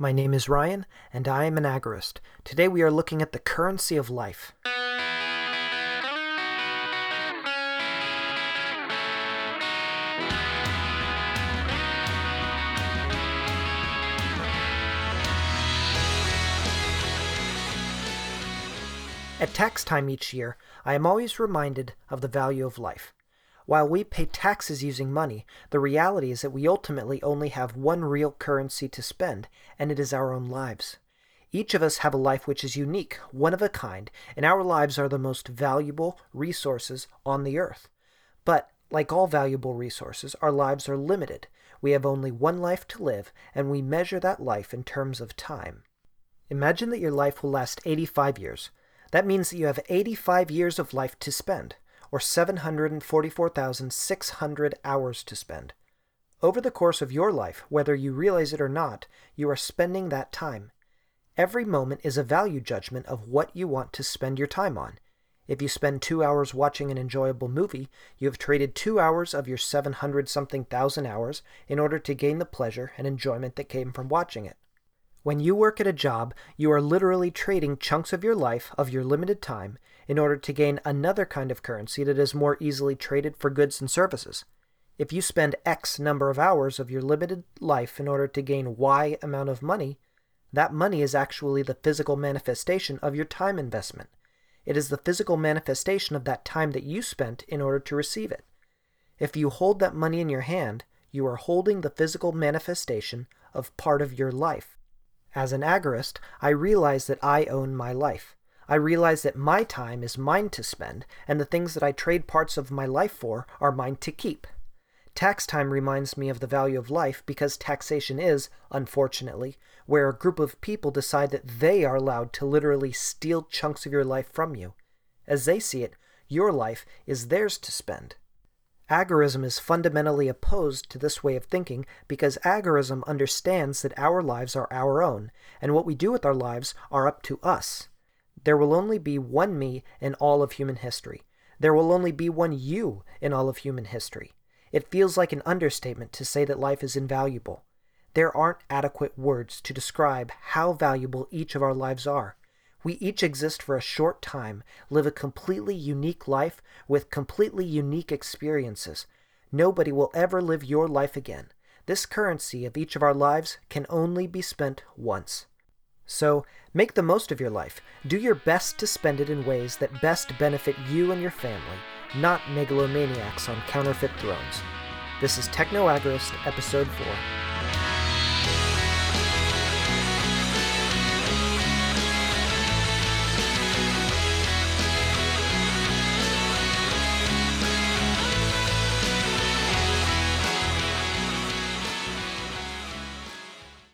My name is Ryan, and I am an agorist. Today we are looking at the currency of life. At tax time each year, I am always reminded of the value of life. While we pay taxes using money, the reality is that we ultimately only have one real currency to spend, and it is our own lives. Each of us have a life which is unique, one of a kind, and our lives are the most valuable resources on the earth. But, like all valuable resources, our lives are limited. We have only one life to live, and we measure that life in terms of time. Imagine that your life will last 85 years. That means that you have 85 years of life to spend or 744,600 hours to spend. Over the course of your life, whether you realize it or not, you are spending that time. Every moment is a value judgment of what you want to spend your time on. If you spend two hours watching an enjoyable movie, you have traded two hours of your 700 something thousand hours in order to gain the pleasure and enjoyment that came from watching it. When you work at a job, you are literally trading chunks of your life, of your limited time, in order to gain another kind of currency that is more easily traded for goods and services. If you spend X number of hours of your limited life in order to gain Y amount of money, that money is actually the physical manifestation of your time investment. It is the physical manifestation of that time that you spent in order to receive it. If you hold that money in your hand, you are holding the physical manifestation of part of your life. As an agorist, I realize that I own my life. I realize that my time is mine to spend, and the things that I trade parts of my life for are mine to keep. Tax time reminds me of the value of life because taxation is, unfortunately, where a group of people decide that they are allowed to literally steal chunks of your life from you. As they see it, your life is theirs to spend. Agorism is fundamentally opposed to this way of thinking because agorism understands that our lives are our own, and what we do with our lives are up to us. There will only be one me in all of human history. There will only be one you in all of human history. It feels like an understatement to say that life is invaluable. There aren't adequate words to describe how valuable each of our lives are. We each exist for a short time, live a completely unique life with completely unique experiences. Nobody will ever live your life again. This currency of each of our lives can only be spent once. So, make the most of your life. Do your best to spend it in ways that best benefit you and your family, not megalomaniacs on counterfeit thrones. This is Techno Agorist, Episode 4.